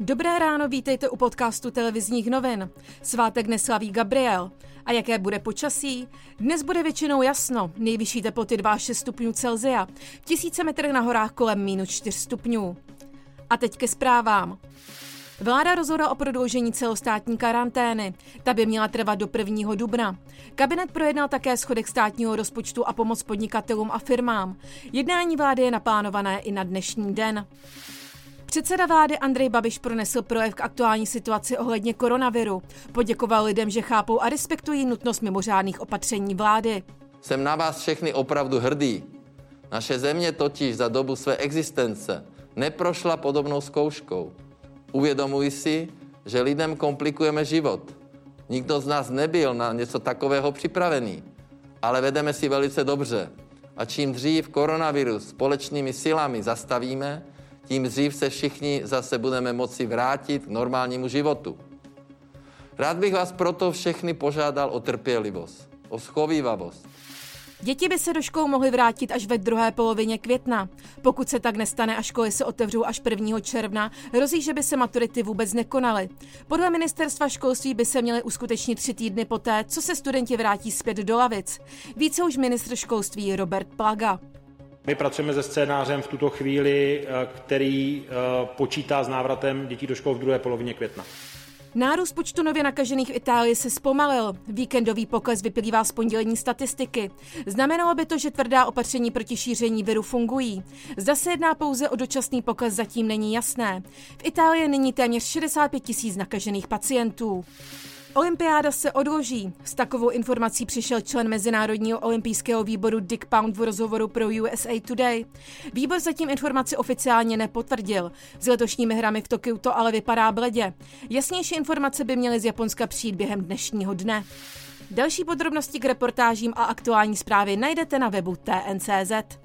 Dobré ráno, vítejte u podcastu televizních novin. Svátek neslaví Gabriel. A jaké bude počasí? Dnes bude většinou jasno, nejvyšší teploty 2-6 stupňů Celzia, tisíce metrech na horách kolem minus 4 stupňů. A teď ke zprávám. Vláda rozhodla o prodloužení celostátní karantény. Ta by měla trvat do 1. dubna. Kabinet projednal také schodek státního rozpočtu a pomoc podnikatelům a firmám. Jednání vlády je naplánované i na dnešní den. Předseda vlády Andrej Babiš pronesl projev k aktuální situaci ohledně koronaviru. Poděkoval lidem, že chápou a respektují nutnost mimořádných opatření vlády. Jsem na vás všechny opravdu hrdý. Naše země totiž za dobu své existence neprošla podobnou zkouškou. Uvědomuji si, že lidem komplikujeme život. Nikdo z nás nebyl na něco takového připravený, ale vedeme si velice dobře. A čím dřív koronavirus společnými silami zastavíme, tím dřív se všichni zase budeme moci vrátit k normálnímu životu. Rád bych vás proto všechny požádal o trpělivost, o schovývavost. Děti by se do škol mohly vrátit až ve druhé polovině května. Pokud se tak nestane a školy se otevřou až 1. června, hrozí, že by se maturity vůbec nekonaly. Podle ministerstva školství by se měly uskutečnit tři týdny poté, co se studenti vrátí zpět do lavic. Více už ministr školství Robert Plaga. My pracujeme se scénářem v tuto chvíli, eh, který eh, počítá s návratem dětí do škol v druhé polovině května. Nárůst počtu nově nakažených v Itálii se zpomalil. Víkendový pokles vyplývá z pondělní statistiky. Znamenalo by to, že tvrdá opatření proti šíření viru fungují. Zda se jedná pouze o dočasný pokles, zatím není jasné. V Itálii nyní téměř 65 tisíc nakažených pacientů. Olympiáda se odloží. S takovou informací přišel člen Mezinárodního olympijského výboru Dick Pound v rozhovoru pro USA Today. Výbor zatím informaci oficiálně nepotvrdil. S letošními hrami v Tokiu to ale vypadá bledě. Jasnější informace by měly z Japonska přijít během dnešního dne. Další podrobnosti k reportážím a aktuální zprávy najdete na webu TNCZ.